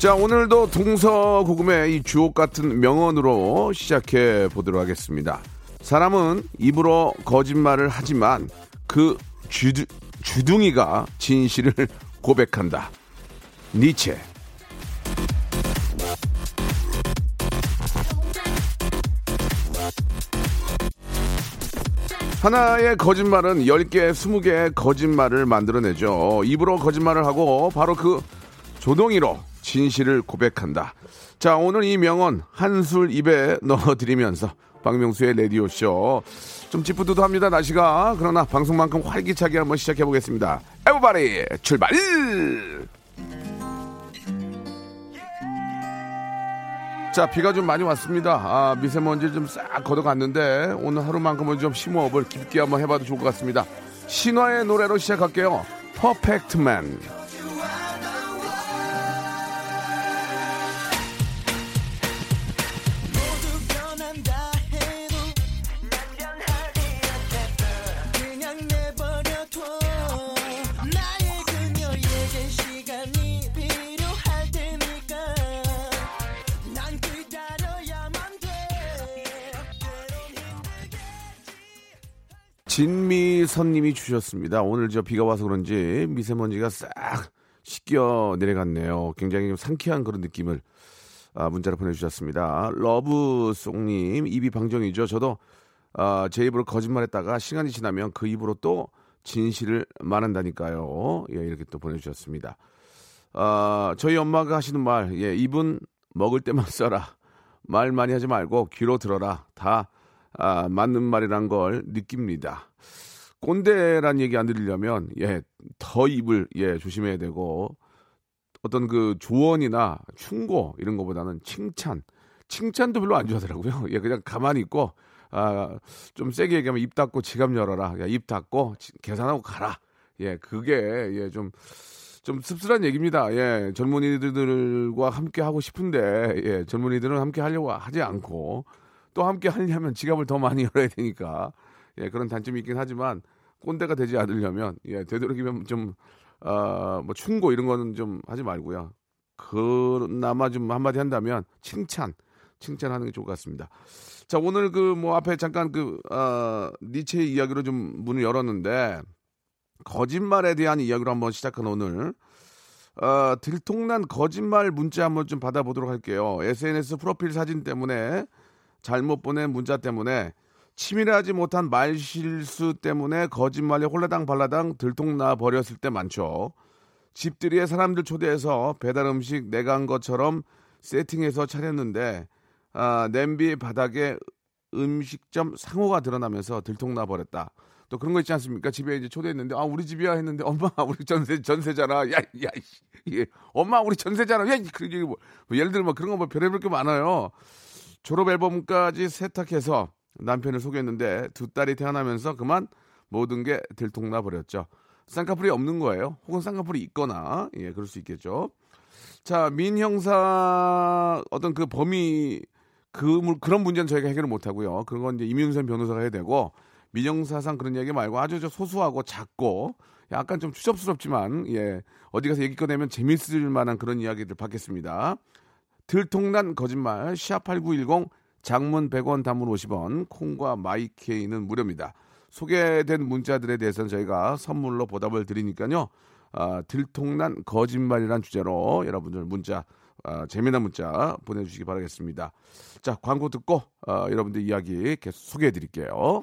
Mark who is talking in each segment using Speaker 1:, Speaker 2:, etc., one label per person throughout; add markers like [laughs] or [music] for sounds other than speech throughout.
Speaker 1: 자 오늘도 동서고금의 이 주옥 같은 명언으로 시작해 보도록 하겠습니다. 사람은 입으로 거짓말을 하지만 그 주두, 주둥이가 진실을 [laughs] 고백한다. 니체. 하나의 거짓말은 10개, 20개의 거짓말을 만들어내죠. 입으로 거짓말을 하고 바로 그 조동이로 진실을 고백한다. 자, 오늘 이 명언 한 술 입에 [laughs] 넣어드리면서 박명수의 라디오쇼 좀 찌뿌드드합니다 날씨가 그러나 방송만큼 활기차게 한번 시작해 보겠습니다. 에브바리 출발! 자, 비가 좀 많이 왔습니다. 아, 미세먼지를 좀싹 걷어갔는데 오늘 하루만큼은 좀 심호흡을 깊게 한번 해봐도 좋을 것 같습니다. 신화의 노래로 시작할게요. 퍼펙트맨. 진미선님이 주셨습니다. 오늘 저 비가 와서 그런지 미세먼지가 싹 씻겨 내려갔네요. 굉장히 좀 상쾌한 그런 느낌을 아, 문자로 보내주셨습니다. 러브송님 입이 방정이죠. 저도 아, 제 입으로 거짓말했다가 시간이 지나면 그 입으로 또 진실을 말한다니까요. 예, 이렇게 또 보내주셨습니다. 아, 저희 엄마가 하시는 말, 예, 입은 먹을 때만 써라. 말 많이 하지 말고 귀로 들어라. 다 아, 맞는 말이란 걸 느낍니다. 꼰대란 얘기 안 들으려면 예, 더 입을 예, 조심해야 되고 어떤 그 조언이나 충고 이런 거보다는 칭찬, 칭찬도 별로 안 좋아하더라고요. [laughs] 예, 그냥 가만히 있고 아, 좀 세게 얘기하면 입 닫고 지갑 열어라. 야, 입 닫고 지- 계산하고 가라. 예, 그게 예, 좀 좀 씁쓸한 얘기입니다. 예, 젊은이들과 함께 하고 싶은데 예, 젊은이들은 함께 하려고 하지 않고 또 함께 하려면 지갑을 더 많이 [laughs] 열어야 되니까 예, 그런 단점이 있긴 하지만 꼰대가 되지 않으려면 예, 되도록이면 좀 어, 뭐 충고 이런 거는 좀 하지 말고요. 그나마 좀 한마디 한다면 칭찬, 칭찬하는 게 좋을 것 같습니다. 자, 오늘 그 뭐 앞에 잠깐 그 어, 니체 이야기로 좀 문을 열었는데 거짓말에 대한 이야기로 한번 시작한 오늘 어, 들통난 거짓말 문자 한번 좀 받아보도록 할게요. SNS 프로필 사진 때문에 잘못 보낸 문자 때문에 치밀하지 못한 말 실수 때문에 거짓말에 홀라당 발라당 들통나 버렸을 때 많죠. 집들이에 사람들 초대해서 배달 음식 내가 한 것처럼 세팅해서 차렸는데 아, 냄비 바닥에 음식점 상호가 드러나면서 들통나 버렸다. 또 그런 거 있지 않습니까? 집에 이제 초대했는데 아 우리 집이야 했는데 엄마 우리 전세 전세잖아. 야야 예. 엄마 우리 전세잖아. 야 그, 뭐, 뭐 예를 들면 뭐 그런 거 뭐 별의별 게 많아요. 졸업 앨범까지 세탁해서 남편을 소개했는데 두 딸이 태어나면서 그만 모든 게 들통나 버렸죠. 쌍꺼풀이 없는 거예요. 혹은 쌍꺼풀이 있거나 예 그럴 수 있겠죠. 자 민 형사 어떤 그 범위 그 물- 그런 문제는 저희가 해결을 못 하고요. 그런 건 이제 이민선 변호사가 해야 되고 민 형사상 그런 얘기 말고 아주 저 소소하고 작고 약간 좀 추접스럽지만 예 어디 가서 얘기 꺼내면 재밌을 만한 그런 이야기들 받겠습니다. 들통난 거짓말 샵8910 장문 100원 단문 50원 콩과 마이케이는 무료입니다. 소개된 문자들에 대해서는 저희가 선물로 보답을 드리니까요. 아, 들통난 거짓말이란 주제로 여러분들 문자 아, 재미난 문자 보내주시기 바라겠습니다. 자 광고 듣고 아, 여러분들 이야기 계속 소개해 드릴게요.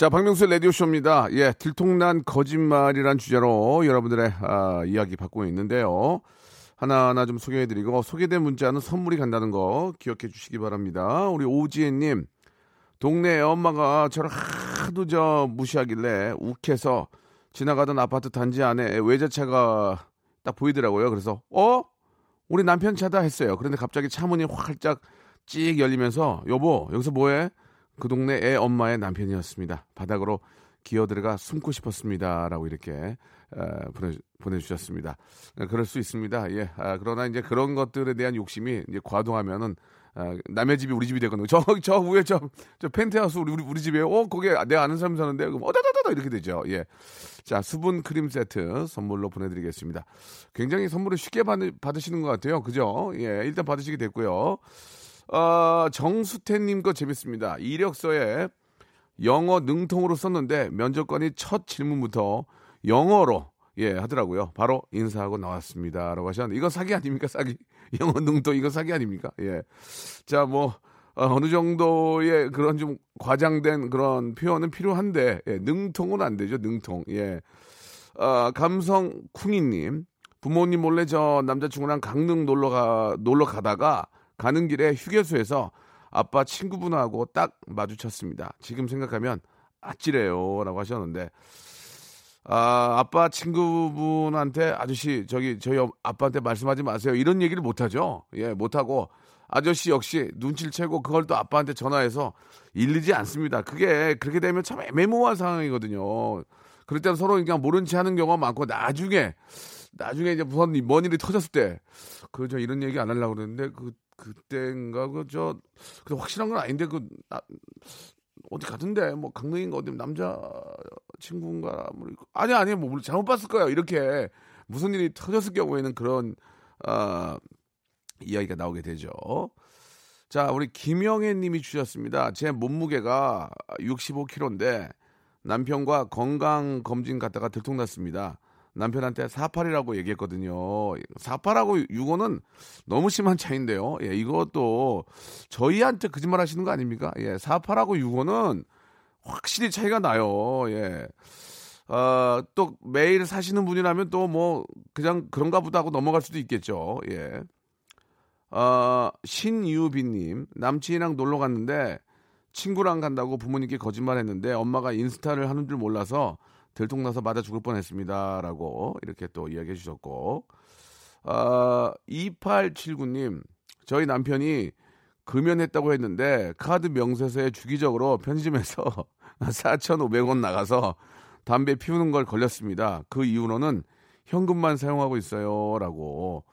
Speaker 1: 자, 박명수의 라디오쇼입니다. 예, 들통난 거짓말이란 주제로 여러분들의 아, 이야기 받고 있는데요. 하나하나 좀 소개해드리고, 소개된 문자는 선물이 간다는 거 기억해 주시기 바랍니다. 우리 오지혜님, 동네 엄마가 저를 하도 저 무시하길래 욱해서 지나가던 아파트 단지 안에 외제차가 딱 보이더라고요. 그래서, 어? 우리 남편 차다 했어요. 그런데 갑자기 차 문이 활짝 찍 열리면서, 여보, 여기서 뭐해? 그 동네 애 엄마의 남편이었습니다. 바닥으로 기어 들어가 숨고 싶었습니다. 라고 이렇게 에, 보내, 보내주셨습니다. 에, 그럴 수 있습니다. 예. 아, 그러나 이제 그런 것들에 대한 욕심이 이제 과도하면은 아, 남의 집이 우리 집이 되거든요. 저, 저 위에 저, 저 펜트하우스 우리, 우리, 집이에요. 어, 거기에 내가 아는 사람 사는데, 어다다다다 이렇게 되죠. 예. 자, 수분 크림 세트 선물로 보내드리겠습니다. 굉장히 선물을 쉽게 받, 받으시는 것 같아요. 그죠? 예. 일단 받으시게 됐고요. 어, 정수태님 거 재밌습니다. 이력서에 영어 능통으로 썼는데 면접관이 첫 질문부터 영어로 예 하더라고요. 바로 인사하고 나왔습니다라고 하셨는데 이거 사기 아닙니까 사기? [laughs] 영어 능통 이거 사기 아닙니까? 예. 자 뭐 어, 느 정도의 그런 좀 과장된 그런 표현은 필요한데 예, 능통은 안 되죠 능통. 예. 어, 감성 쿵이님 부모님 몰래 저 남자친구랑 강릉 놀러 가 놀러 가다가 가는 길에 휴게소에서 아빠 친구분하고 딱 마주쳤습니다. 지금 생각하면 아찔해요 라고 하셨는데 아 아빠 친구분한테 아저씨 저기 저희 어- 아빠한테 말씀하지 마세요 이런 얘기를 못 하죠. 예 못 하고 아저씨 역시 눈치를 채고 그걸 또 아빠한테 전화해서 일리지 않습니다. 그게 그렇게 되면 참 애매모호한 상황이거든요. 그럴 때는 서로 그냥 모른 체 하는 경우가 많고 나중에 나중에 이제 무슨 일- 뭔 일이 터졌을 때 그 저 이런 얘기 안 하려고 그랬는데 그 그때인가 그저 그 확실한 건 아닌데 그 나- 어디 가던데 뭐 강릉인가 어디 남자 친구인가 뭐 아니 아니 뭐 잘못 봤을 거예요 이렇게 무슨 일이 터졌을 경우에는 그런 아 이야기가 나오게 되죠. 자 우리 김영애님이 주셨습니다. 제 몸무게가 65kg인데 남편과 건강 검진 갔다가 들통났습니다. 남편한테 48이라고 얘기했거든요. 48하고 65는 너무 심한 차이인데요. 예, 이것도 저희한테 거짓말 하시는 거 아닙니까? 예, 48하고 65는 확실히 차이가 나요. 예. 어, 또 매일 사시는 분이라면 또 뭐 그냥 그런가 보다 하고 넘어갈 수도 있겠죠. 예. 어, 신유빈님, 남친이랑 놀러 갔는데 친구랑 간다고 부모님께 거짓말 했는데 엄마가 인스타를 하는 줄 몰라서 들통나서 맞아 죽을 뻔했습니다. 라고 이렇게 또 이야기해 주셨고, 어, 2879님, 저희 남편이 금연했다고 했는데 카드 명세서에 주기적으로 편의점에서 [laughs] 4,500원 나가서 담배 피우는 걸 걸렸습니다. 그 이후로는 현금만 사용하고 있어요. 라고.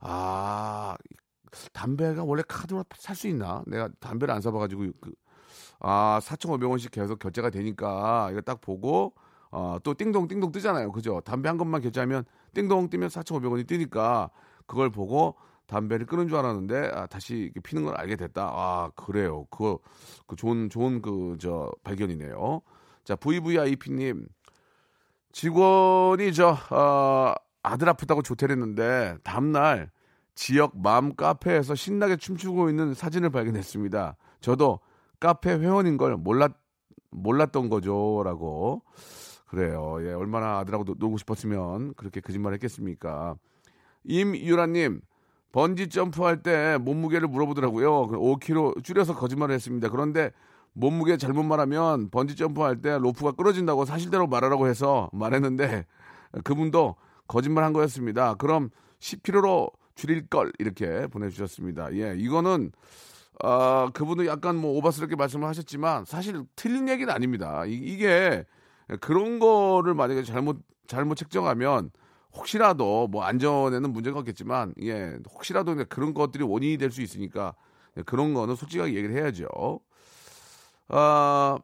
Speaker 1: 아, 담배가 원래 카드로 살 수 있나? 내가 담배를 안 사봐가지고, 그, 아, 4,500원씩 계속 결제가 되니까 이거 딱 보고, 어, 또 띵동 띵동 뜨잖아요. 그죠? 담배 한 건만 결제하면 띵동 뜨면 4,500원이 뜨니까 그걸 보고 담배를 끊은 줄 알았는데 아, 다시 피는 걸 알게 됐다. 아, 그래요. 그거 그 좋은 좋은 그 저 발견이네요. 자, VVIP님 직원이 저 어, 아들 아프다고 조퇴했는데 다음날 지역 맘 카페에서 신나게 춤추고 있는 사진을 발견했습니다. 저도 카페 회원인 걸 몰랐 몰랐던 거죠라고 그래요. 예, 얼마나 아들하고 노- 놀고 싶었으면 그렇게 거짓말 했겠습니까? 임유라님, 번지 점프할 때 몸무게를 물어보더라고요. 5kg 줄여서 거짓말을 했습니다. 그런데 몸무게 잘못 말하면 번지 점프할 때 로프가 끊어진다고 사실대로 말하라고 해서 말했는데 그분도 거짓말 한 거였습니다. 그럼 10kg로 줄일 걸 이렇게 보내주셨습니다. 예, 이거는 아 그분은 약간 뭐 오바스럽게 말씀을 하셨지만 사실 틀린 얘기는 아닙니다. 이, 이게 그런 거를 만약에 잘못 잘못 책정하면 혹시라도 뭐 안전에는 문제가 없겠지만 예 혹시라도 그런 것들이 원인이 될 수 있으니까 예, 그런 거는 솔직하게 얘기를 해야죠. 아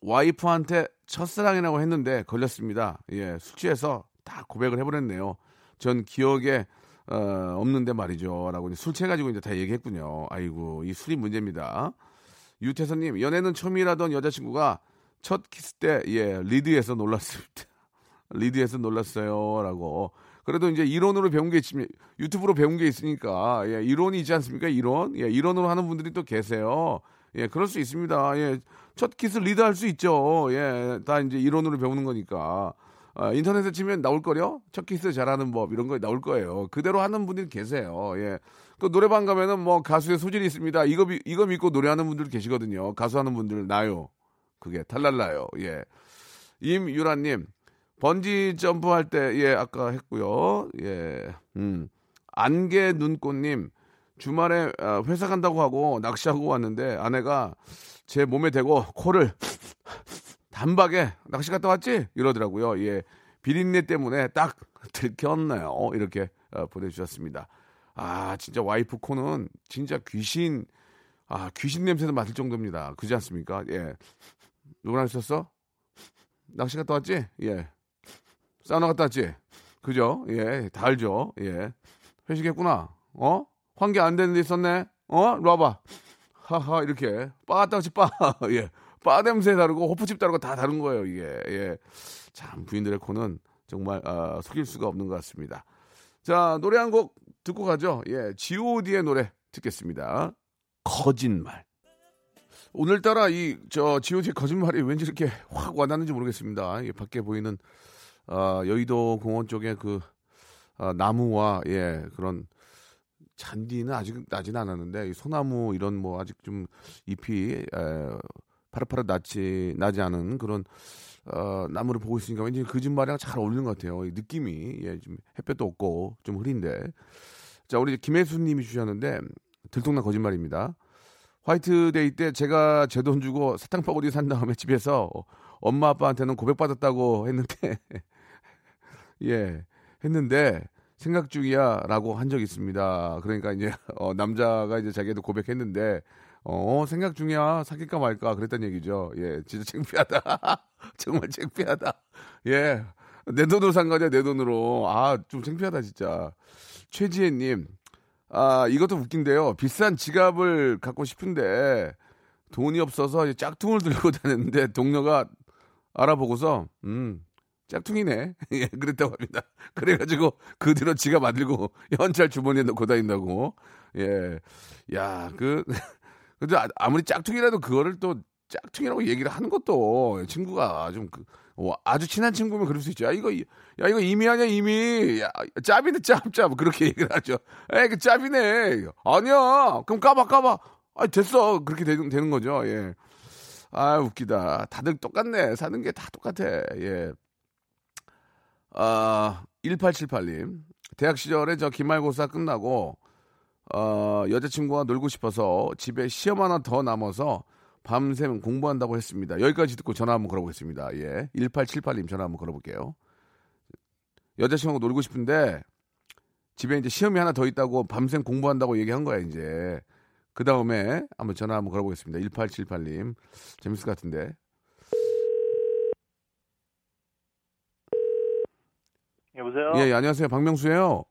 Speaker 1: 와이프한테 첫사랑이라고 했는데 걸렸습니다. 예, 술 취해서 다 고백을 해버렸네요. 전 기억에 어, 없는데 말이죠. 라고 술 취해가지고 이제 다 얘기했군요. 아이고, 이 술이 문제입니다. 유태선님, 연애는 처음이라던 여자친구가 첫 키스 때, 예, 리드해서 놀랐습니다. [laughs] 리드해서 놀랐어요. 라고. 그래도 이제 이론으로 배운 게 있으면, 유튜브로 배운 게 있으니까, 예, 이론이 있지 않습니까? 이론? 예, 이론으로 하는 분들이 또 계세요. 예, 그럴 수 있습니다. 예, 첫 키스 리드 할 수 있죠. 예, 다 이제 이론으로 배우는 거니까. 아, 인터넷에 치면 나올 거요. 첫 키스 잘하는 법 이런 거 나올 거예요. 그대로 하는 분들이 계세요. 예. 또 노래방 가면은 뭐 가수의 소질이 있습니다. 이거 미- 이거 믿고 노래하는 분들 계시거든요. 가수 하는 분들 나요. 그게 탈랄라요. 예. 임유라님 번지 점프 할 때 예 아까 했고요. 예. 음. 안개 눈꽃님 주말에 아, 회사 간다고 하고 낚시하고 왔는데 아내가 제 몸에 대고 코를 [laughs] 단박에 낚시 갔다 왔지? 이러더라고요. 예. 비린내 때문에 딱 들켰네요. 이렇게 어, 보내주셨습니다. 아, 진짜 와이프 코는 진짜 귀신, 아, 귀신 냄새도 맡을 정도입니다. 그지 않습니까? 예. 누구랑 있었어? 낚시 갔다 왔지? 예. 사우나 갔다 왔지? 그죠? 예. 다 알죠? 예. 회식했구나. 어? 환기 안 되는 데 있었네? 어? 와봐. 하하, 이렇게. 빠 갔다 왔지, 빠. 예. 바 냄새 다르고 호프집 다르고 다 다른 거예요 이게 예. 참 부인들의 코는 정말 아, 속일 수가 없는 것 같습니다. 자 노래 한 곡 듣고 가죠. 예, G.O.D의 노래 듣겠습니다. 거짓말. 오늘따라 이 저 G.O.D의 거짓말이 왠지 이렇게 확 와닿는지 모르겠습니다. 예, 밖에 보이는 아, 여의도 공원 쪽에 그 아, 나무와 예 그런 잔디는 아직 나진 않았는데 이 소나무 이런 뭐 아직 좀 잎이 에, 파릇파릇 나지 나지 않은 그런 어, 나무를 보고 있으니까 왠지 거짓말이랑 잘 어울리는 것 같아요. 이 느낌이 예, 좀 햇볕도 없고 좀 흐린데 자 우리 김혜수님이 주셨는데 들통난 거짓말입니다. 화이트데이 때 제가 제 돈 주고 사탕 바구니 산 다음에 집에서 엄마 아빠한테는 고백받았다고 했는데 [laughs] 예 했는데 생각 중이야라고 한 적이 있습니다. 그러니까 이제 어, 남자가 이제 자기도 고백했는데 어 생각 중이야 사귈까 말까 그랬단 얘기죠. 예 진짜 창피하다. [laughs] 정말 창피하다. 예. 내 돈으로 산 거냐, 내 돈으로. 아, 좀 창피하다, 진짜. 최지혜님, 아, 이것도 웃긴데요. 비싼 지갑을 갖고 싶은데 돈이 없어서 짝퉁을 들고 [laughs] 다녔는데 동료가 알아보고서, 음, 짝퉁이네. [laughs] 예, 그랬다고 합니다. 그래가지고 그 뒤로 지갑 안 들고 현찰 주머니에 넣고 다닌다고. 예. 야, 그, [laughs] 근데 아- 아무리 짝퉁이라도 그거를 또 짝퉁이라고 얘기를 하는 것도 친구가 좀 그, 어, 아주 친한 친구면 그럴 수 있죠. 야 이거 이- 야 이거 이미 아니야 이미 야, 짭이네 짭 짭 그렇게 [laughs] 얘기를 하죠. 에이 그 짭이네 아니야 그럼 까봐 까봐 아 됐어 그렇게 되는, 되는 거죠. 예. 아 웃기다. 다들 똑같네 사는 게 다 똑같아. 예. 아 1878님 대학 시절에 저 기말고사 끝나고 어, 여자친구와 놀고 싶어서 집에 시험 하나 더 남아서 밤샘 공부한다고 했습니다. 여기까지 듣고 전화 한번 걸어보겠습니다. 예. 1878님 전화 한번 걸어볼게요. 여자친구하고 놀고 싶은데 집에 이제 시험이 하나 더 있다고 밤샘 공부한다고 얘기한 거야, 이제. 그 다음에 한번 전화 한번 걸어보겠습니다. 1878님. 재밌을 것 같은데.
Speaker 2: 여보세요?
Speaker 1: 예, 예, 안녕하세요. 박명수예요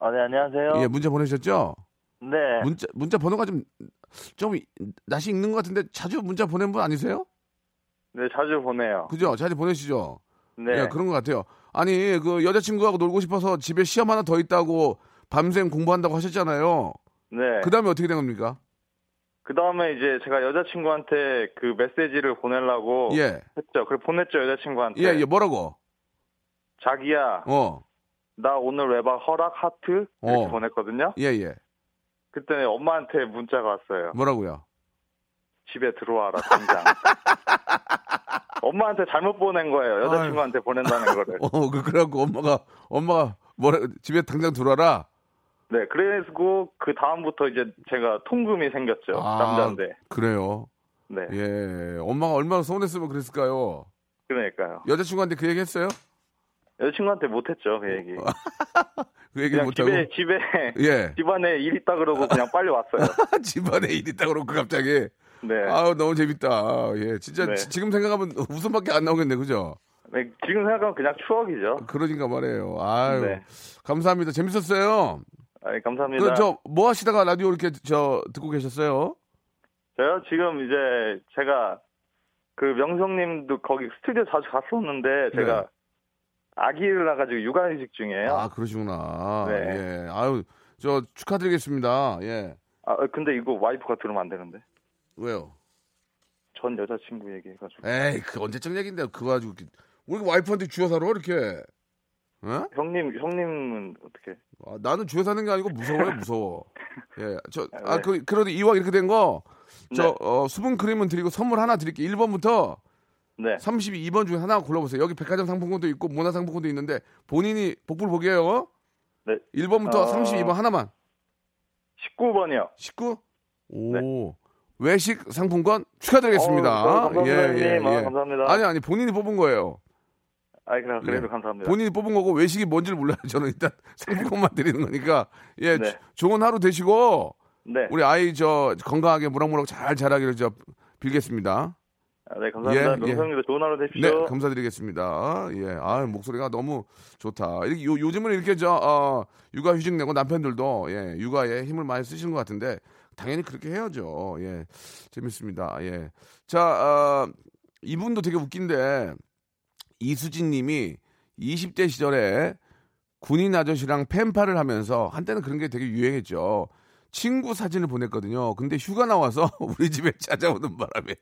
Speaker 2: 아, 네, 안녕하세요.
Speaker 1: 예, 문자 보내셨죠?
Speaker 2: 네.
Speaker 1: 문자, 문자 번호가 좀, 좀, 낯이 익는 것 같은데 자주 문자 보낸 분 아니세요?
Speaker 2: 네, 자주 보내요.
Speaker 1: 그죠? 자주 보내시죠?
Speaker 2: 네.
Speaker 1: 예, 그런 것 같아요. 아니, 그 여자친구하고 놀고 싶어서 집에 시험 하나 더 있다고 밤샘 공부한다고 하셨잖아요.
Speaker 2: 네.
Speaker 1: 그 다음에 어떻게 된 겁니까?
Speaker 2: 그 다음에 이제 제가 여자친구한테 그 메시지를 보내려고
Speaker 1: 예.
Speaker 2: 했죠. 그래 보냈죠, 여자친구한테.
Speaker 1: 예, 예, 뭐라고?
Speaker 2: 자기야,
Speaker 1: 어,
Speaker 2: 나 오늘 외박 허락 하트? 이렇게
Speaker 1: 어.
Speaker 2: 보냈거든요.
Speaker 1: 예, 예.
Speaker 2: 그때 엄마한테 문자가 왔어요.
Speaker 1: 뭐라고요?
Speaker 2: 집에 들어와라, 당장. [laughs] 엄마한테 잘못 보낸 거예요. 여자친구한테 보낸다는 거를. [laughs]
Speaker 1: 어, 그, 그래갖고 엄마가, 엄마가 뭐라, 집에 당장 들어와라?
Speaker 2: 네, 그래서 그 다음부터 이제 제가 통금이 생겼죠. 남자인데.
Speaker 1: 그래요.
Speaker 2: 네.
Speaker 1: 예. 엄마가 얼마나 서운했으면 그랬을까요?
Speaker 2: 그러니까요.
Speaker 1: 여자친구한테 그 얘기 했어요?
Speaker 2: 여자친구한테 못했죠, 그 얘기. [laughs]
Speaker 1: 그 얘기 못하고?
Speaker 2: 집에 집에 [laughs]
Speaker 1: 예.
Speaker 2: 집안에 일 있다 그러고 그냥 빨리 왔어요. [laughs]
Speaker 1: 집안에 일 있다 그러고 갑자기.
Speaker 2: 네.
Speaker 1: 아우, 너무 재밌다. 예. 진짜
Speaker 2: 네.
Speaker 1: 지- 지금 생각하면 웃음밖에 안 나오겠네, 그죠?
Speaker 2: 네, 지금 생각하면 그냥 추억이죠.
Speaker 1: 그러니까 말이에요. 아유,
Speaker 2: 네.
Speaker 1: 감사합니다. 재밌었어요.
Speaker 2: 아, 예, 감사합니다.
Speaker 1: 그, 저, 뭐 하시다가 라디오 이렇게, 저, 듣고 계셨어요?
Speaker 2: 저요 지금 이제 제가 그 명성님도 거기 스튜디오 자주 갔었는데 제가
Speaker 1: 네.
Speaker 2: 아기를 낳아가지고 육아휴직 중이에요.
Speaker 1: 아, 그러시구나.
Speaker 2: 네.
Speaker 1: 예. 아유, 저, 축하드리겠습니다. 예.
Speaker 2: 아, 근데 이거 와이프가 들으면 안 되는데.
Speaker 1: 왜요?
Speaker 2: 전 여자친구 얘기해가지고.
Speaker 1: 에이, 그 언제적 얘기인데, 그거 가지고. 우리 와이프한테 주워 살아, 이렇게. 어?
Speaker 2: 형님, 형님은 어떻게?
Speaker 1: 아, 나는 주워 사는 게 아니고 무서워요, 무서워. [laughs] 예. 저, 아,
Speaker 2: 네.
Speaker 1: 그, 그래도 이왕 이렇게 된 거, 저,
Speaker 2: 네.
Speaker 1: 어, 수분 크림은 드리고 선물 하나 드릴게요. 1번부터
Speaker 2: 네.
Speaker 1: 32번 중에 하나 골라보세요. 여기 백화점 상품권도 있고 문화 상품권도 있는데 본인이 복불 복이에요.
Speaker 2: 네.
Speaker 1: 1번부터
Speaker 2: 어.
Speaker 1: 32번 하나만.
Speaker 2: 19번이요.
Speaker 1: 19? 오.
Speaker 2: 네.
Speaker 1: 외식 상품권 축하드리겠습니다.
Speaker 2: 어, 감사합니다, 형님. 아, 감사합니다.
Speaker 1: 아니 아니 본인이 뽑은 거예요.
Speaker 2: 아, 그래, 그래도
Speaker 1: 네.
Speaker 2: 감사합니다.
Speaker 1: 본인이 뽑은 거고 외식이 뭔지를 몰라요. [laughs] 저는 일단 상품권만 드리는 거니까 예
Speaker 2: 네.
Speaker 1: 조- 좋은 하루 되시고
Speaker 2: 네.
Speaker 1: 우리 아이 저 건강하게 무럭무럭 잘 자라기를 저 빌겠습니다.
Speaker 2: 아, 네, 감사합니다.
Speaker 1: 예, 예.
Speaker 2: 명성님도 좋은 하루
Speaker 1: 네,
Speaker 2: 되십시오.
Speaker 1: 감사드리겠습니다. 예, 아 목소리가 너무 좋다. 이렇게 요, 요즘은 이렇게 저 어, 육아 휴직 내고 남편들도 예, 육아에 힘을 많이 쓰시는 것 같은데 당연히 그렇게 해야죠. 예, 재밌습니다. 예, 자 어, 이분도 되게 웃긴데 이수진 님이 20대 시절에 군인 아저씨랑 펜팔을 하면서 한때는 그런 게 되게 유행했죠. 친구 사진을 보냈거든요. 근데 휴가 나와서 [laughs] 우리 집에 [laughs] 찾아오는 바람에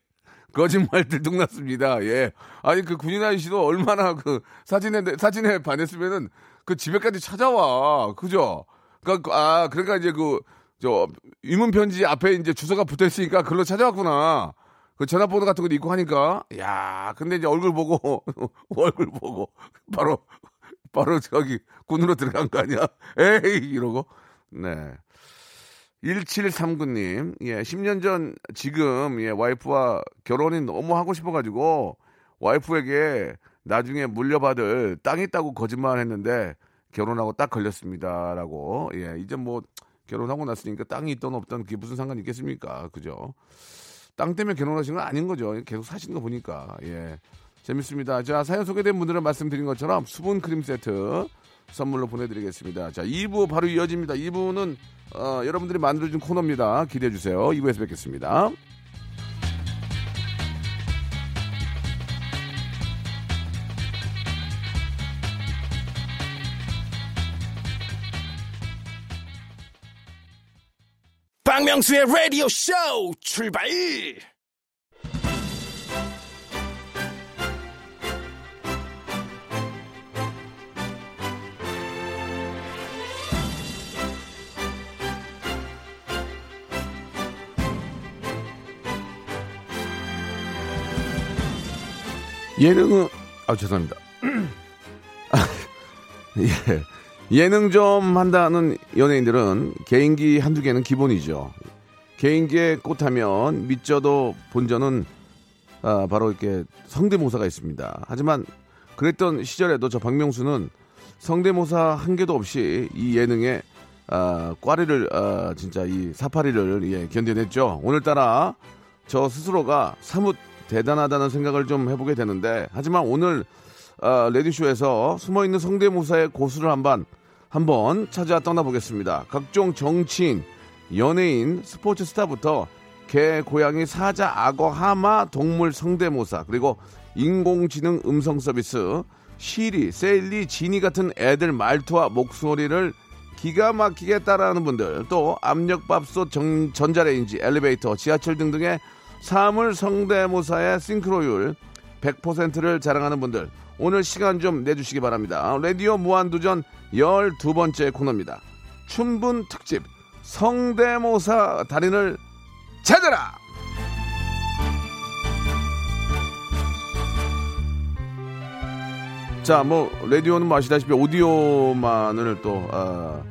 Speaker 1: 거짓말 들통났습니다. 예. 아니 그 군인 아저씨도 얼마나 그 사진에 사진에 반했으면은 그 집에까지 찾아와. 그죠? 그러니까 아 그러니까 이제 그 저 유문 편지 앞에 이제 주소가 붙어 있으니까 그걸로 찾아왔구나. 그 전화번호 같은 것도 있고 하니까 야 근데 이제 얼굴 보고 [laughs] 얼굴 보고 바로 바로 저기 군으로 들어간 거 아니야? [laughs] 에이 이러고 네. 1739님, 예, 10년 전 지금, 예, 와이프와 결혼이 너무 하고 싶어가지고, 와이프에게 나중에 물려받을 땅이 있다고 거짓말 했는데, 결혼하고 딱 걸렸습니다. 라고, 예, 이제 뭐, 결혼하고 났으니까 땅이 있던 없던 그게 무슨 상관이 있겠습니까? 그죠? 땅 때문에 결혼하신 건 아닌 거죠. 계속 사시는 거 보니까, 예. 재밌습니다. 자, 사연 소개된 분들은 말씀드린 것처럼 수분 크림 세트 선물로 보내드리겠습니다. 자, 2부 바로 이어집니다. 2부는 어, 여러분들이 만들어준 코너입니다. 기대해 주세요. 2부에서 뵙겠습니다.
Speaker 3: 박명수의 라디오 쇼 출발!
Speaker 1: 예능은 아 죄송합니다. 아, [clears throat] 예. 예능 좀 한다는 연예인들은 개인기 한두 개는 기본이죠. 개인기에 꽃하면 밑져도 본전은 아, 바로 이렇게 성대모사가 있습니다. 하지만 그랬던 시절에도 저 박명수는 성대모사 한 개도 없이 이 예능에 아, 꽈리를 아, 진짜 이 사파리를 예, 견뎌냈죠. 오늘따라 저 스스로가 사뭇 대단하다는 생각을 좀 해보게 되는데 하지만 오늘 아, 라디오쇼에서 숨어있는 성대모사의 고수를 한번 한번 찾아 떠나보겠습니다. 각종 정치인, 연예인, 스포츠 스타부터 개, 고양이, 사자, 악어, 하마, 동물 성대모사 그리고 인공지능 음성 서비스 시리, 셀리, 지니 같은 애들 말투와 목소리를 기가 막히게 따라하는 분들 또 압력밥솥, 정- 전자레인지, 엘리베이터, 지하철 등등의 사물 성대모사의 싱크로율 100%를 자랑하는 분들 오늘 시간 좀 내주시기 바랍니다. 라디오 무한도전 12번째 코너입니다. 춘분 특집 성대모사 달인을 찾아라! 자, 뭐 라디오는 뭐 아시다시피 오디오만을 또 아, 아,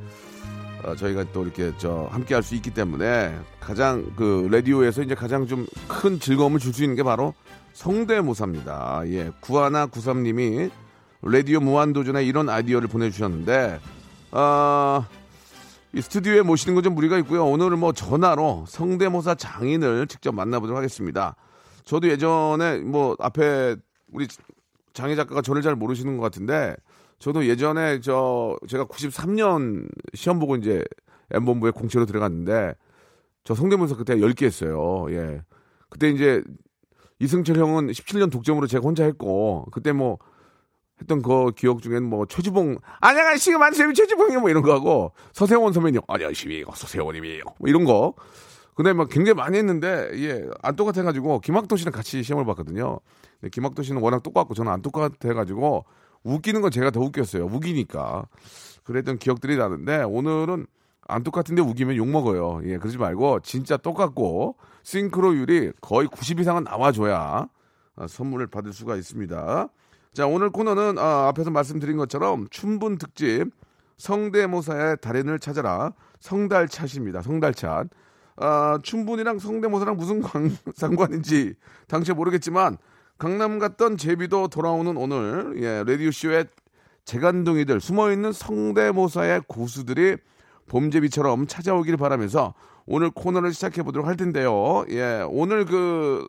Speaker 1: 저희가 또 이렇게 저 함께 할 수 있기 때문에 가장 그 라디오에서 이제 가장 좀 큰 즐거움을 줄 수 있는 게 바로 성대모사입니다. 예, 구하나 구삼님이 라디오 무한도전에 이런 아이디어를 보내주셨는데 아, 이 스튜디오에 모시는 건 좀 무리가 있고요. 오늘은 뭐 전화로 성대모사 장인을 직접 만나보도록 하겠습니다. 저도 예전에 뭐 앞에 우리 장희 작가가 저를 잘 모르시는 것 같은데 저도 예전에 저 제가 93년 시험 보고 이제 M본부에 공채로 들어갔는데 저 성대모사 그때 10개 했어요. 예. 그때 이제 이승철 형은 17년 독점으로 제가 혼자 했고 그때 뭐 했던 그 기억 중에는 뭐 최주봉 안녕하세요 만세미 최주봉이 뭐 이런 거 하고 서세원 선배님 안녕하십니까 서세원님이에요 뭐 이런 거 근데 막 굉장히 많이 했는데 예안 똑같아 가지고 김학도 씨랑 같이 시험을 봤거든요. 근데 김학도 씨는 워낙 똑같고 저는 안 똑같아 가지고 웃기는 건 제가 더 웃겼어요. 우기니까 그랬던 기억들이 나는데 오늘은 안 똑같은데 우기면 욕 먹어요. 예 그러지 말고 진짜 똑같고 싱크로율이 거의 90 이상은 나와줘야 아, 선물을 받을 수가 있습니다. 자 오늘 코너는 아, 앞에서 말씀드린 것처럼 춘분 특집 성대모사의 달인을 찾아라 성달찻입니다. 성달찻. 아, 춘분이랑 성대모사랑 무슨 관, [laughs] 상관인지 당시 모르겠지만 강남 갔던 제비도 돌아오는 오늘 예, 라디오 쇼의 재간둥이들 숨어있는 성대모사의 고수들이 봄제비처럼 찾아오길 바라면서 오늘 코너를 시작해 보도록 할 텐데요. 예, 오늘 그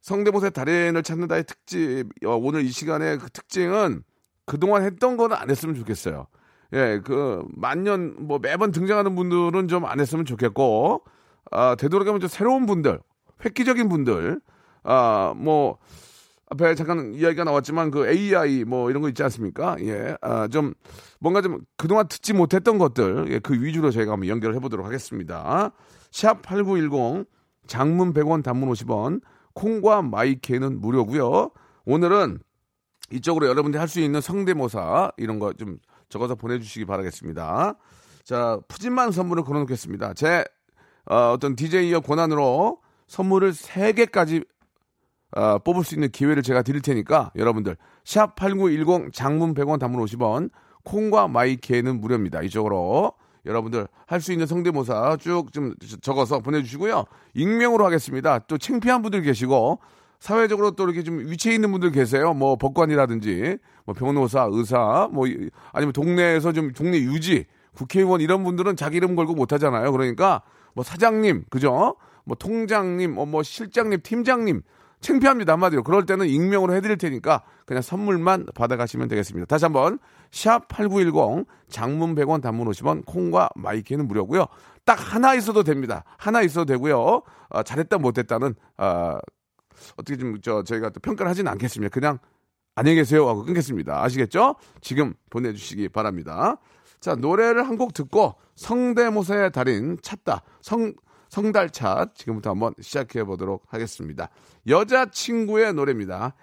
Speaker 1: 성대모사의 달인을 찾는다의 특집 어, 오늘 이 시간의 그 특징은 그동안 했던 거는 안 했으면 좋겠어요. 예, 그 만년 뭐 매번 등장하는 분들은 좀 안 했으면 좋겠고 아, 되도록이면 좀 새로운 분들, 획기적인 분들, 아, 뭐, 앞에 잠깐 이야기가 나왔지만 그 AI 뭐 이런 거 있지 않습니까? 예, 아, 좀 뭔가 좀 그동안 듣지 못했던 것들, 예, 그 위주로 저희가 한번 연결을 해보도록 하겠습니다. 샵 8910, 장문 100원, 단문 50원, 콩과 마이케는 무료고요 오늘은 이쪽으로 여러분들이 할 수 있는 성대모사 이런 거 좀 적어서 보내주시기 바라겠습니다. 자, 푸짐한 선물을 걸어놓겠습니다. 제 어, 어떤 DJ의 권한으로 선물을 3개까지 어, 뽑을 수 있는 기회를 제가 드릴 테니까 여러분들 샵 8910 장문 100원 단문 50원 콩과 마이케는 무료입니다. 이쪽으로 여러분들 할 수 있는 성대모사 쭉 좀 적어서 보내주시고요. 익명으로 하겠습니다. 또 창피한 분들 계시고 사회적으로 또 이렇게 좀 위치에 있는 분들 계세요. 뭐 법관이라든지 뭐 변호사, 의사, 뭐 이- 아니면 동네에서 좀 동네 유지, 국회의원 이런 분들은 자기 이름 걸고 못 하잖아요. 그러니까 뭐 사장님, 그죠? 뭐 통장님, 뭐, 뭐 실장님, 팀장님 창피합니다 한마디로. 그럴 때는 익명으로 해드릴 테니까 그냥 선물만 받아가시면 되겠습니다. 다시 한번 샵8910 장문 100원 단문 50원 콩과 마이K는 무료고요. 딱 하나 있어도 됩니다. 하나 있어도 되고요. 아, 잘했다 못했다는 아, 어떻게 좀 저 저희가 또 평가를 하지는 않겠습니다. 그냥 안녕히 계세요 하고 끊겠습니다. 아시겠죠? 지금 보내주시기 바랍니다. 자 노래를 한 곡 듣고 성대모사의 달인 찾다 성 성달찻 지금부터 한번 시작해 보도록 하겠습니다. 여자친구의 노래입니다.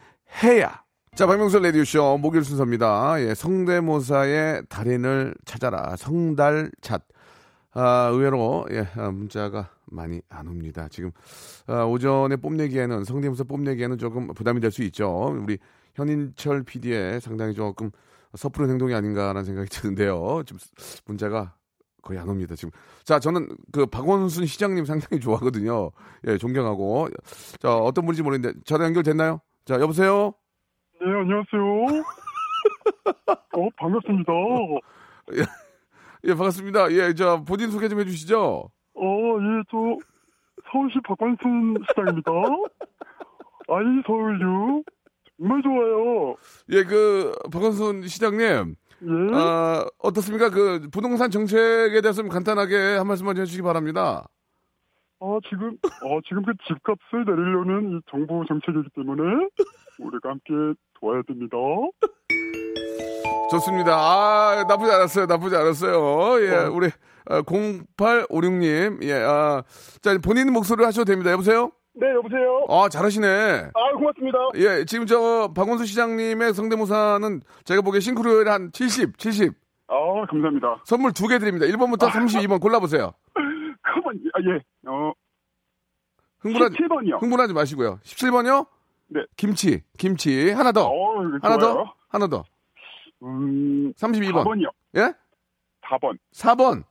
Speaker 1: 해야. 자, 박명수 라디오쇼 목요일 순서입니다. 예, 성대모사의 달인을 찾아라. 성달찻. 아, 의외로, 예, 아, 문자가 많이 안 옵니다. 지금, 아, 오전에 뽐내기에는, 성대모사 뽐내기에는 조금 부담이 될 수 있죠. 우리 현인철 PD의 상당히 조금 섣부른 행동이 아닌가라는 생각이 드는데요. 좀 문자가 거의 안 옵니다, 지금. 자, 저는 그 박원순 시장님 상당히 좋아하거든요. 예, 존경하고. 자, 어떤 분인지 모르겠는데, 전화 연결됐나요? 자, 여보세요?
Speaker 4: 네, 안녕하세요. [laughs] 어, 반갑습니다.
Speaker 1: 예, 반갑습니다. 예, 저, 본인 소개 좀 해주시죠.
Speaker 4: 어, 예, 저, 서울시 박관순 시장입니다. 아이, 서울유. 정말 좋아요.
Speaker 1: 예, 그, 박원순 시장님.
Speaker 4: 예.
Speaker 1: 아, 어떻습니까? 그, 부동산 정책에 대해서 좀 간단하게 한 말씀만 해주시기 바랍니다.
Speaker 4: 아, 지금, 어, 지금 그 집값을 내리려는 이 정부 정책이기 때문에 우리가 함께 도와야 됩니다.
Speaker 1: 좋습니다. 아, 나쁘지 않았어요. 나쁘지 않았어요. 예,
Speaker 4: 어.
Speaker 1: 우리, 0856님. 예, 아, 자, 본인 목소리를 하셔도 됩니다. 여보세요?
Speaker 4: 네, 여보세요.
Speaker 1: 아, 잘하시네.
Speaker 4: 아, 고맙습니다.
Speaker 1: 예, 지금 저 박원수 시장님의 성대모사는 제가 보기에 싱크로율 한 70, 70.
Speaker 4: 아, 감사합니다.
Speaker 1: 선물 두 개 드립니다. 1번부터 32번 골라보세요. [laughs]
Speaker 4: 가만, 아, 예. 어,
Speaker 1: 흥분하지,
Speaker 4: 17번이요.
Speaker 1: 흥분하지 마시고요. 17번이요?
Speaker 4: 네.
Speaker 1: 김치, 김치. 하나 더.
Speaker 4: 어,
Speaker 1: 하나
Speaker 4: 좋아요.
Speaker 1: 더. 하나 더.
Speaker 4: 음,
Speaker 1: 32번.
Speaker 4: 4번이요.
Speaker 1: 예?
Speaker 4: 4번.
Speaker 1: 4번.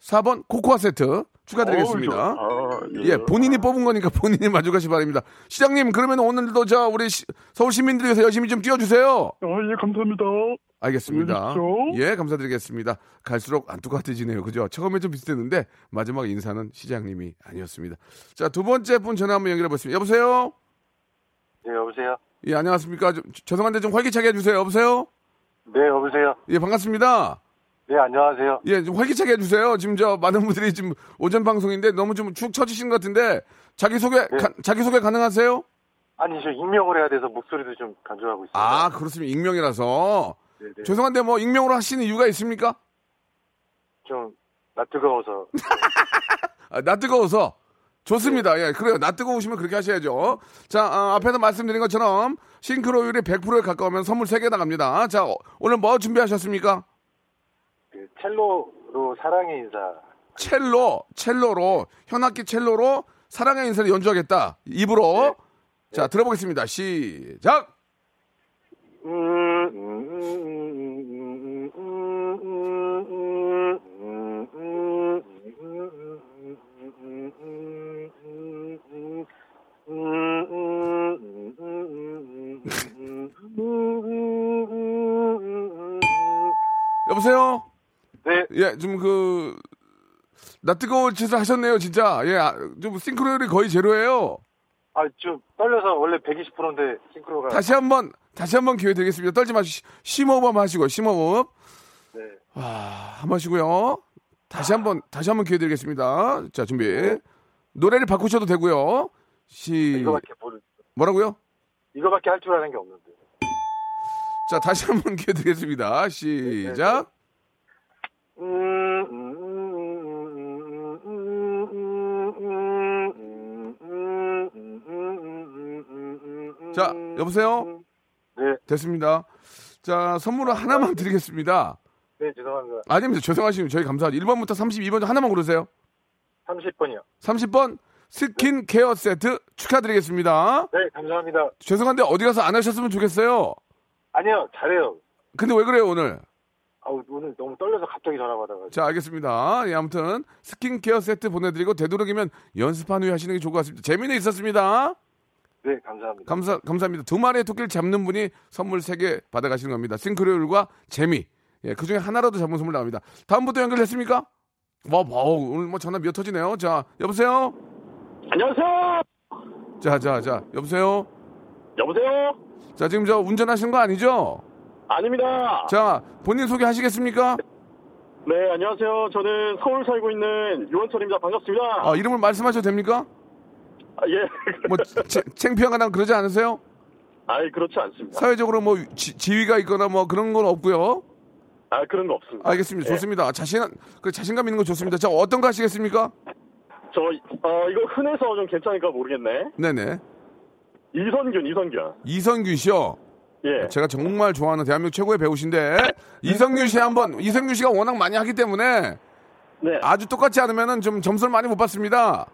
Speaker 1: 4번 코코아 세트 축하드리겠습니다.
Speaker 4: 어, 아,
Speaker 1: 예, 본인이 뽑은 거니까 본인이 만족하시 기 바랍니다. 시장님, 그러면 오늘도 저 우리 시- 서울 시민들을 위해서 열심히 좀 뛰어주세요.
Speaker 4: 아, 예, 감사합니다.
Speaker 1: 알겠습니다. 예, 감사드리겠습니다. 갈수록 안 똑같아지네요. 그죠? 처음에 좀 비슷했는데 마지막 인사는 시장님이 아니었습니다. 자, 두 번째 분 전화 한번 연결해 보겠습니다. 여보세요?
Speaker 5: 네, 여보세요?
Speaker 1: 예, 안녕하십니까. 좀, 죄송한데 좀 활기차게 해주세요. 여보세요?
Speaker 4: 네, 여보세요.
Speaker 1: 예, 반갑습니다.
Speaker 4: 네, 안녕하세요.
Speaker 1: 예, 좀 활기차게 해주세요. 지금 저 많은 분들이 지금 오전 방송인데 너무 좀 축 처지신 것 같은데 자기 소개, 가, 자기 소개 가능하세요?
Speaker 4: 아니, 저 익명을 해야 돼서 목소리도 좀 간절하고 있습니다.
Speaker 1: 아, 그렇습니다. 익명이라서.
Speaker 4: 네네.
Speaker 1: 죄송한데 뭐 익명으로 하시는 이유가 있습니까?
Speaker 4: 좀, 나 뜨거워서. [laughs]
Speaker 1: 아, 나 뜨거워서. 좋습니다. 예, 그래요. 나 뜨거우시면 그렇게 하셔야죠. 자, 아, 앞에서 말씀드린 것처럼 싱크로율이 100%에 가까우면 선물 3개 나갑니다. 자, 어, 오늘 뭐 준비하셨습니까?
Speaker 4: 그 첼로로 사랑의 인사.
Speaker 1: 첼로, 첼로로, 현악기 첼로로 사랑의 인사를 연주하겠다. 입으로. 자, 들어보겠습니다. 시작! [laughs] 여보세요?
Speaker 4: 네,
Speaker 1: 예, 좀 그, 나 뜨거운 짓을 하셨네요, 진짜. 예, 아, 좀 싱크로율이 거의 제로예요.
Speaker 4: 아, 좀 떨려서 원래 120%인데 싱크로가.
Speaker 1: 다시 한 번, 다시 한 번 기회 드리겠습니다. 떨지 마시고, 심호흡 한번 하시고, 심호흡.
Speaker 4: 네.
Speaker 1: 아, 한번 하시고요. 다시 한 번, 다시 한 번 기회 드리겠습니다. 자, 준비. 노래를 바꾸셔도 되고요. 시,
Speaker 4: 이거밖에 모르,
Speaker 1: 뭐라고요?
Speaker 4: 이거밖에 할 줄 아는 게 없는데.
Speaker 1: 자, 다시 한 번 [laughs] 기회 드리겠습니다. 시작. 자, 여보세요?
Speaker 4: 네,
Speaker 1: 됐습니다. 자, 선물을 하나만 드리겠습니다.
Speaker 4: 네, 죄송합니다.
Speaker 1: 아닙니다. 죄송하시면 저희 감사하죠. 1번부터 32번 하나만 고르세요.
Speaker 4: 30번이요.
Speaker 1: 30번 스킨 케어 세트 축하드리겠습니다.
Speaker 4: 네, 감사합니다.
Speaker 1: 죄송한데 어디 가서 안 하셨으면 좋겠어요.
Speaker 4: 아니요, 잘해요.
Speaker 1: 근데 왜 그래요, 오늘?
Speaker 4: 아우, 오늘 너무 떨려서 갑자기 전화 받아가지고.
Speaker 1: 자, 알겠습니다. 예, 아무튼 스킨 케어 세트 보내드리고 되도록이면 연습한 후에 하시는 게 좋을 것 같습니다. 재미는 있었습니다.
Speaker 4: 네, 감사합니다.
Speaker 1: 감사, 감사합니다. 두 마리의 토끼를 잡는 분이 선물 세 개 받아가시는 겁니다. 싱크로율과 재미. 예, 그 중에 하나라도 잡은 선물 나갑니다. 다음 분 연결됐습니까? 와, 와, 오늘 뭐 전화 몇 터지네요. 자, 여보세요?
Speaker 5: 안녕하세요.
Speaker 1: 자, 자, 자, 여보세요?
Speaker 5: 여보세요.
Speaker 1: 자, 지금 저 운전하시는 거 아니죠?
Speaker 5: 아닙니다.
Speaker 1: 자, 본인 소개 하시겠습니까?
Speaker 5: 네, 안녕하세요. 저는 서울 살고 있는 유원철입니다. 반갑습니다.
Speaker 1: 아, 이름을 말씀하셔도 됩니까?
Speaker 5: 아, 예. [laughs]
Speaker 1: 뭐, 체- 창피하거나 그러지 않으세요?
Speaker 5: 아이, 그렇지 않습니다.
Speaker 1: 사회적으로 뭐 지, 지위가 있거나 뭐 그런 건 없고요.
Speaker 5: 아, 그런 거 없습니다.
Speaker 1: 알겠습니다.
Speaker 5: 예.
Speaker 1: 좋습니다. 자신, 그 자신감 있는 거 좋습니다. 자, 어떤 거 하시겠습니까?
Speaker 5: 저, 어, 이거 흔해서 좀 괜찮을까 모르겠네.
Speaker 1: 네네.
Speaker 5: 이선균, 이선균.
Speaker 1: 이성균 씨요.
Speaker 5: 예.
Speaker 1: 제가 정말 좋아하는 대한민국 최고의 배우신데 이성균 씨 한번 이성균 씨가 워낙 많이 하기 때문에
Speaker 5: 네.
Speaker 1: 아주 똑같지 않으면은 좀 점수를 많이 못 받습니다.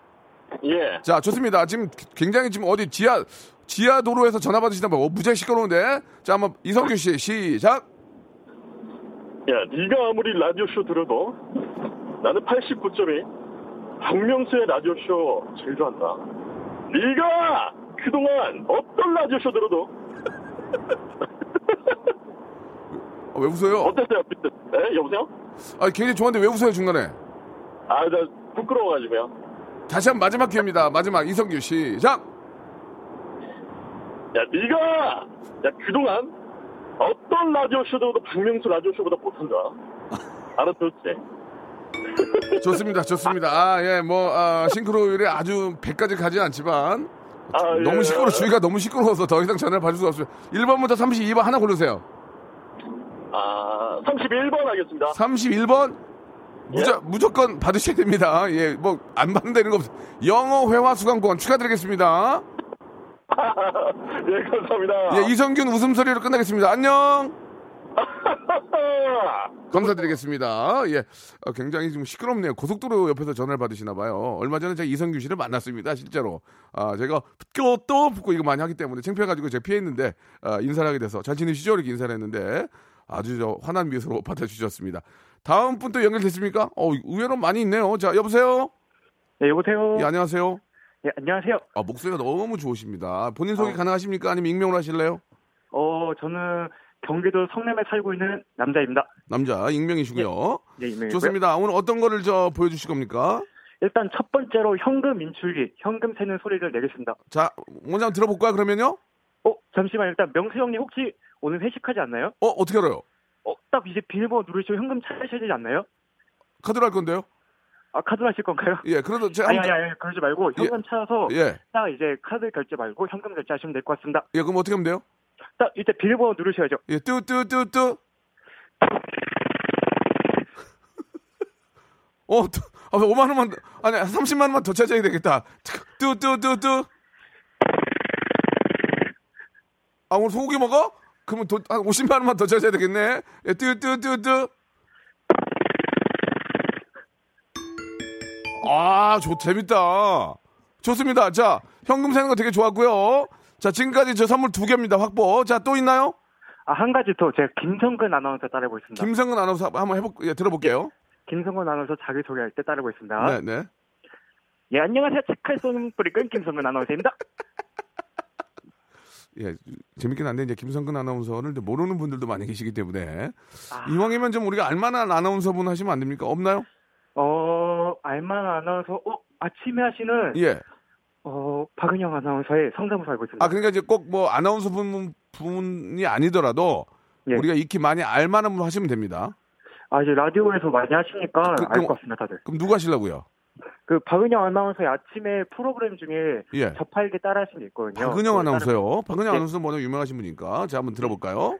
Speaker 5: 예.
Speaker 1: 자, 좋습니다. 지금 굉장히 지금 어디 지하 지하 도로에서 전화 받으시나 봐요. 어, 무지하게 시끄러운데. 자, 한번 이성균 씨 시작.
Speaker 5: 야, 네가 아무리 라디오 쇼 들어도 나는 89.1 박명수의 라디오 쇼 제일 좋아한다. 네가 그동안 어떤 라디오 쇼 들어도
Speaker 1: 어, 왜 웃어요?
Speaker 5: 어땠어요? 네, 여보세요?
Speaker 1: 아, 굉장히 좋은데 왜 웃어요 중간에?
Speaker 5: 아, 나 부끄러워가지고요.
Speaker 1: 다시 한번 마지막 기회입니다. 마지막 이성균 시작.
Speaker 5: 야, 네가 야 그동안 어떤 라디오 쇼도 박명수 라디오 쇼보다 못한다. 알아들었지?
Speaker 1: 좋습니다. 좋습니다. 아, 예, 뭐, 아, 싱크로율이 아주 100까지 가진 않지만,
Speaker 5: 아, 예.
Speaker 1: 너무 시끄러, 주위가 너무 시끄러워서 더 이상 전화를 받을 수가 없어요. 1번부터 32번 하나 고르세요.
Speaker 5: 아, 31번 하겠습니다.
Speaker 1: 31번, 무조,
Speaker 5: 예?
Speaker 1: 무조건 받으셔야 됩니다. 예, 뭐, 안 받는다는 거 없어요. 영어 회화 수강권 축하드리겠습니다. [laughs]
Speaker 5: 예, 감사합니다.
Speaker 1: 예, 이성균 웃음소리로 끝나겠습니다. 안녕! [laughs] 감사드리겠습니다. 예. 어, 굉장히 좀 시끄럽네요. 고속도로 옆에서 전화를 받으시나 봐요. 얼마 전에 제가 이성균 씨를 만났습니다. 실제로. 아, 제가 붙고 또 붙고 이거 많이 하기 때문에 창피해가지고 제가 피했는데, 아, 인사를 하게 돼서 잘 지내시죠? 이렇게 인사를 했는데, 아주 저 환한 미소로 [laughs] 받아주셨습니다. 다음 분 또 연결됐습니까? 어, 의외로 많이 있네요. 자, 여보세요?
Speaker 6: 네, 여보세요.
Speaker 1: 예, 안녕하세요.
Speaker 6: 네, 안녕하세요.
Speaker 1: 아, 목소리가 너무 좋으십니다. 본인 소개
Speaker 6: 어.
Speaker 1: 가능하십니까? 아니면 익명으로 하실래요?
Speaker 6: 어, 저는 경기도 성남에 살고 있는 남자입니다.
Speaker 1: 남자, 익명이시고요.
Speaker 6: 네, 이메일.
Speaker 1: 좋습니다. 오늘 어떤 거를 저 보여주실 겁니까?
Speaker 6: 일단 첫 번째로 현금 인출기, 현금 세는 소리를 내겠습니다.
Speaker 1: 자, 한번 들어볼까요, 그러면요?
Speaker 6: 어, 잠시만 일단 명수 형님 혹시 오늘 회식하지 않나요?
Speaker 1: 어, 어떻게 알아요?
Speaker 6: 어, 딱 이제 비밀번호 누르시면 현금 찾으셔야 되지 않나요?
Speaker 1: 카드로 할 건데요?
Speaker 6: 아, 카드로 하실 건가요?
Speaker 1: 예, 그래도 제가
Speaker 6: 아니, 아니, 아니, 그러지 말고 현금 찾아서
Speaker 1: 예.
Speaker 6: 딱 이제 카드 결제 말고 현금 결제하시면 될 것 같습니다.
Speaker 1: 예, 그럼 어떻게 하면 돼요?
Speaker 6: 딱 이때 비밀번호 누르셔야죠.
Speaker 1: 예, 뚜뚜뚜뚜. [laughs] 어, 또, 아, 5만 원만, 더- 아니, 30만 원만 더 찾아야 되겠다. 뚜뚜뚜뚜. 아, 오늘 소고기 먹어? 그러면 돈, 한 50만 원만 더 찾아야 되겠네. 예, 뚜뚜뚜뚜. 아, 좋, 재밌다. 좋습니다. 자, 현금 세는 거 되게 좋았고요. 자, 지금까지 저 선물 두 개입니다. 확보. 자, 또 있나요?
Speaker 6: 아, 한 가지 더 제가 김성근 아나운서 따라해보겠습니다.
Speaker 1: 김성근 아나운서 한번 해볼, 예, 들어볼게요.
Speaker 6: 김성근 아나운서 자기소개할 때 따라해보겠습니다.
Speaker 1: 네, 네.
Speaker 6: 예, 안녕하세요. 책칼 쏘는 뿌리 끈 김성근 아나운서입니다. [laughs]
Speaker 1: 예, 재밌긴 한데, 이제 김성근 아나운서를 모르는 분들도 많이 계시기 때문에.
Speaker 6: 아.
Speaker 1: 이왕이면 좀 우리가 알만한 아나운서분 하시면 안 됩니까? 없나요?
Speaker 6: 어, 알만한 아나운서, 어, 아침에 하시는,
Speaker 1: 예.
Speaker 6: 어, 박은영 아나운서의 성대모사 알고 있습니다.
Speaker 1: 아, 그러니까 이제 꼭 뭐 아나운서 분, 분이 아니더라도
Speaker 6: 예.
Speaker 1: 우리가 익히 많이 알만한 분 하시면 됩니다.
Speaker 6: 아, 이제 라디오에서 많이 하시니까
Speaker 1: 그-
Speaker 6: 알
Speaker 1: 그럼-
Speaker 6: 것 같습니다, 다들.
Speaker 1: 그럼 누구 하시려고요?
Speaker 6: 그 박은영 아나운서의 아침에 프로그램 중에
Speaker 1: 예.
Speaker 6: 저팔계 따라 하시는 게 있거든요.
Speaker 1: 박은영
Speaker 6: 그걸
Speaker 1: 아나운서요. 박은영
Speaker 6: 예.
Speaker 1: 아나운서 워낙 유명하신 분이니까. 자, 한번 들어볼까요?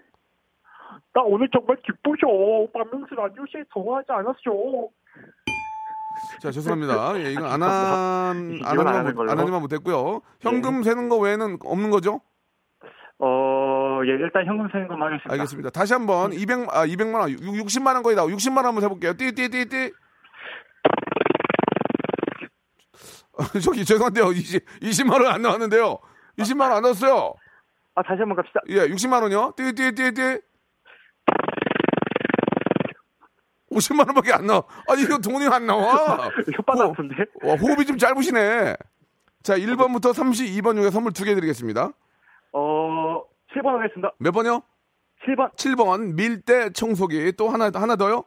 Speaker 6: 나 오늘 정말 기쁘셔. 박명수 라디오쇼에 정화하지 않았쇼.
Speaker 1: 자, 죄송합니다. 예, 이건
Speaker 6: 아,
Speaker 1: 안 한, [laughs]
Speaker 6: 안안
Speaker 1: 하는
Speaker 6: 하는 걸로.
Speaker 1: 안 하니만 못했고요. 현금 세는 거 외에는 없는 거죠?
Speaker 6: 어, 예, 일단 현금 세는 것만 하겠습니다.
Speaker 1: 알겠습니다. 다시 한 번 200, 아, 200만 원, 6, 60만 원 거의 나오고 60만 원 한번 해볼게요. 띠 띠 띠 띠. [laughs] 저기 죄송한데요. 20, 20만 원 안 나왔는데요. 20만 원 안 나왔어요.
Speaker 6: 아, 다시 한 번 갑시다.
Speaker 1: 예, 60만 원요. 띠 띠 띠 띠. 50만 원밖에 안 나와. 아니 이거 돈이 안 나와. [laughs]
Speaker 6: 혓바닥
Speaker 1: 호-
Speaker 6: 아픈데?
Speaker 1: 와, 호흡이 좀 짧으시네. 자, 1번부터 32번 중에 선물 두 개 드리겠습니다.
Speaker 6: 어, 7번 하겠습니다.
Speaker 1: 몇 번요?
Speaker 6: 7번.
Speaker 1: 7번 밀대 청소기 또 하나 하나 더요?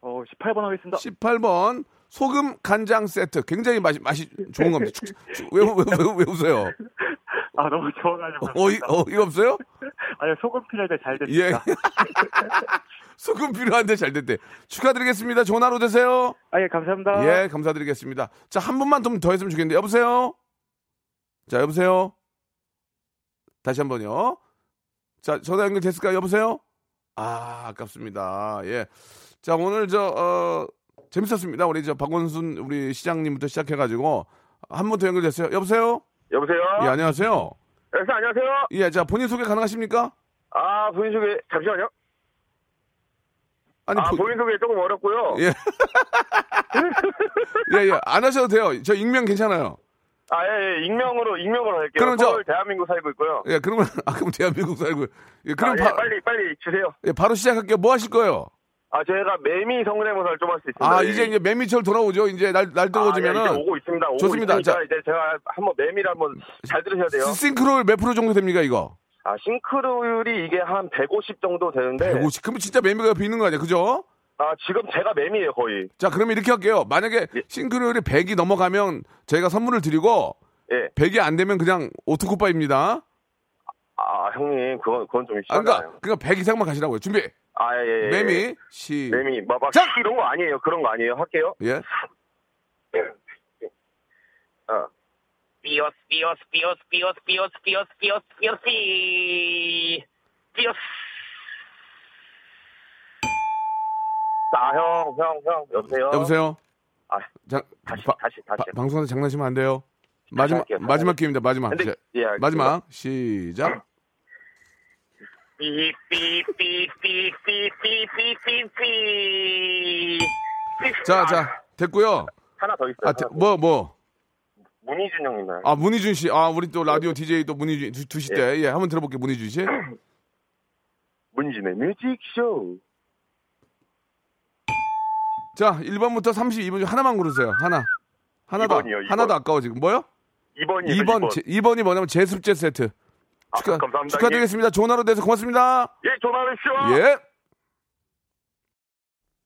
Speaker 6: 어, 18번 하겠습니다.
Speaker 1: 18번 소금 간장 세트 굉장히 맛이 맛이 좋은 겁니다. 축- 축- 왜, 왜, 왜, 왜 웃어요?
Speaker 6: 아, 너무 좋아가지고.
Speaker 1: 어이 어이가 없어요?
Speaker 6: 아니, 소금 필요할 때잘
Speaker 1: 예.
Speaker 6: 됐습니다. [laughs]
Speaker 1: 소금 필요한데 잘 됐대. 축하드리겠습니다. 좋은 하루 되세요.
Speaker 6: 아, 예, 감사합니다.
Speaker 1: 예, 감사드리겠습니다. 자, 한 분만 좀 더 했으면 좋겠는데 여보세요. 자, 여보세요. 다시 한 번요. 자, 전화 연결 됐을까요? 여보세요? 아, 아깝습니다. 예. 자, 오늘 저, 어, 재밌었습니다. 우리 저 박원순 우리 시장님부터 시작해가지고 한분더 연결됐어요. 여보세요?
Speaker 5: 여보세요?
Speaker 1: 예, 안녕하세요.
Speaker 5: 네, 안녕하세요.
Speaker 1: 예, 자, 본인 소개 가능하십니까?
Speaker 5: 아, 본인 소개, 잠시만요.
Speaker 1: 아니,
Speaker 5: 아,
Speaker 1: 보-
Speaker 5: 본인 소개 조금 어렵고요.
Speaker 1: 예. [laughs] 예, 예. 안 하셔도 돼요. 저 익명 괜찮아요.
Speaker 5: 아, 예, 예, 익명으로, 익명으로 할게요.
Speaker 1: 그럼 저-
Speaker 5: 대한민국 살고 있고요.
Speaker 1: 예, 그러면, [laughs] 아, 그럼 대한민국 살고. 예,
Speaker 5: 아,
Speaker 1: 그럼
Speaker 5: 예,
Speaker 1: 바,
Speaker 5: 빨리, 빨리 주세요.
Speaker 1: 예, 바로 시작할게요. 뭐 하실 거예요?
Speaker 5: 아, 저희가 매미 성대모사를 좀 할 수 있습니다.
Speaker 1: 아,
Speaker 5: 예.
Speaker 1: 이제 이제 매미철 돌아오죠. 이제 날, 날
Speaker 5: 아, 예, 오고 있습니다. 오고
Speaker 1: 좋습니다.
Speaker 5: 있으니까
Speaker 1: 자.
Speaker 5: 이제 제가 한번 매미를 한번 잘 들으셔야 돼요.
Speaker 1: 시- 싱크로율 몇 프로 정도 됩니까, 이거?
Speaker 5: 아, 싱크로율이 이게 한 150 정도 되는데.
Speaker 1: 150. 그러면 진짜 매미가 있는 거 아니야, 그죠?
Speaker 5: 아, 지금 제가 매미예요, 거의.
Speaker 1: 자, 그러면 이렇게 할게요. 만약에
Speaker 5: 예.
Speaker 1: 싱크로율이 100이 넘어가면 저희가 선물을 드리고,
Speaker 5: 예.
Speaker 1: 100이 안 되면 그냥 오토쿠파입니다.
Speaker 5: 아, 형님, 그건, 그건 좀
Speaker 1: 아. 그러니까, 그러니까 100 이상만 가시라고요. 준비.
Speaker 5: 아, 예, 예.
Speaker 1: 매미, 시.
Speaker 5: 매미. 막, 막,
Speaker 1: 자!
Speaker 5: 이런 거 아니에요. 그런 거 아니에요. 할게요.
Speaker 1: 예.
Speaker 5: 어.
Speaker 7: Bios, bios, bios, bios, bios, bios, bios, bi- bios.
Speaker 5: 자, 형, 형, 형, 여보세요?
Speaker 1: 여보세요?
Speaker 5: 아,
Speaker 1: 자,
Speaker 5: 다시,
Speaker 1: 바-
Speaker 5: 다시, 다시.
Speaker 1: 바- 방송에서 장난치면 안 돼요. 마지막,
Speaker 5: 할게요.
Speaker 1: 마지막 기회입니다, 마지막.
Speaker 5: 근데,
Speaker 1: 자,
Speaker 5: 예.
Speaker 1: 마지막. 시작.
Speaker 7: Beep, beep, beep, beep, beep, beep, beep, beep, beep.
Speaker 1: 자, 자, 됐고요.
Speaker 5: 하나 더 있어요.
Speaker 1: 아. 뭐, 뭐.
Speaker 5: 문희준 형님 말.
Speaker 1: 아, 문희준 씨. 아, 우리 또 라디오 DJ 또 문희준, 두, 두시 때. 예, 한번 들어볼게요, 문희준 씨. [clears throat]
Speaker 5: 문희준의 뮤직쇼.
Speaker 1: 자, 1번부터 32번 중 하나만 고르세요. 하나. 하나도,
Speaker 5: 이번이요, 이번.
Speaker 1: 하나도 아까워, 지금. 뭐요?
Speaker 5: 2번이요.
Speaker 1: 2번,
Speaker 5: 2번.
Speaker 1: 제, 2번이 뭐냐면 제습제 세트.
Speaker 5: 아,
Speaker 1: 축하,
Speaker 5: 감사합니다.
Speaker 1: 축하드리겠습니다. 좋은 하루 되세요. 고맙습니다.
Speaker 5: 예, 전화하십시오.
Speaker 1: 예.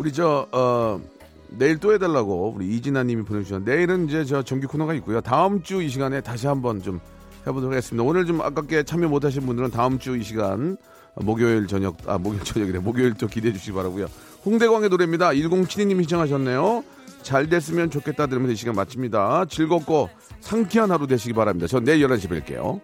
Speaker 1: 우리 저 어, 내일 또 해달라고 우리 이진아님이 보내주셨는데 내일은 이제 저 정규 코너가 있고요. 다음 주 이 시간에 다시 한번 좀 해보도록 하겠습니다. 오늘 좀 아깝게 참여 못하신 분들은 다음 주 이 시간 목요일 저녁 아 목요일 저녁이래 목요일 또 기대해 주시기 바라고요. 홍대광의 노래입니다. 1072님이 신청하셨네요. 잘 됐으면 좋겠다 들으면서 이 시간 마칩니다. 즐겁고 상쾌한 하루 되시기 바랍니다. 전 내일 11시에 뵐게요.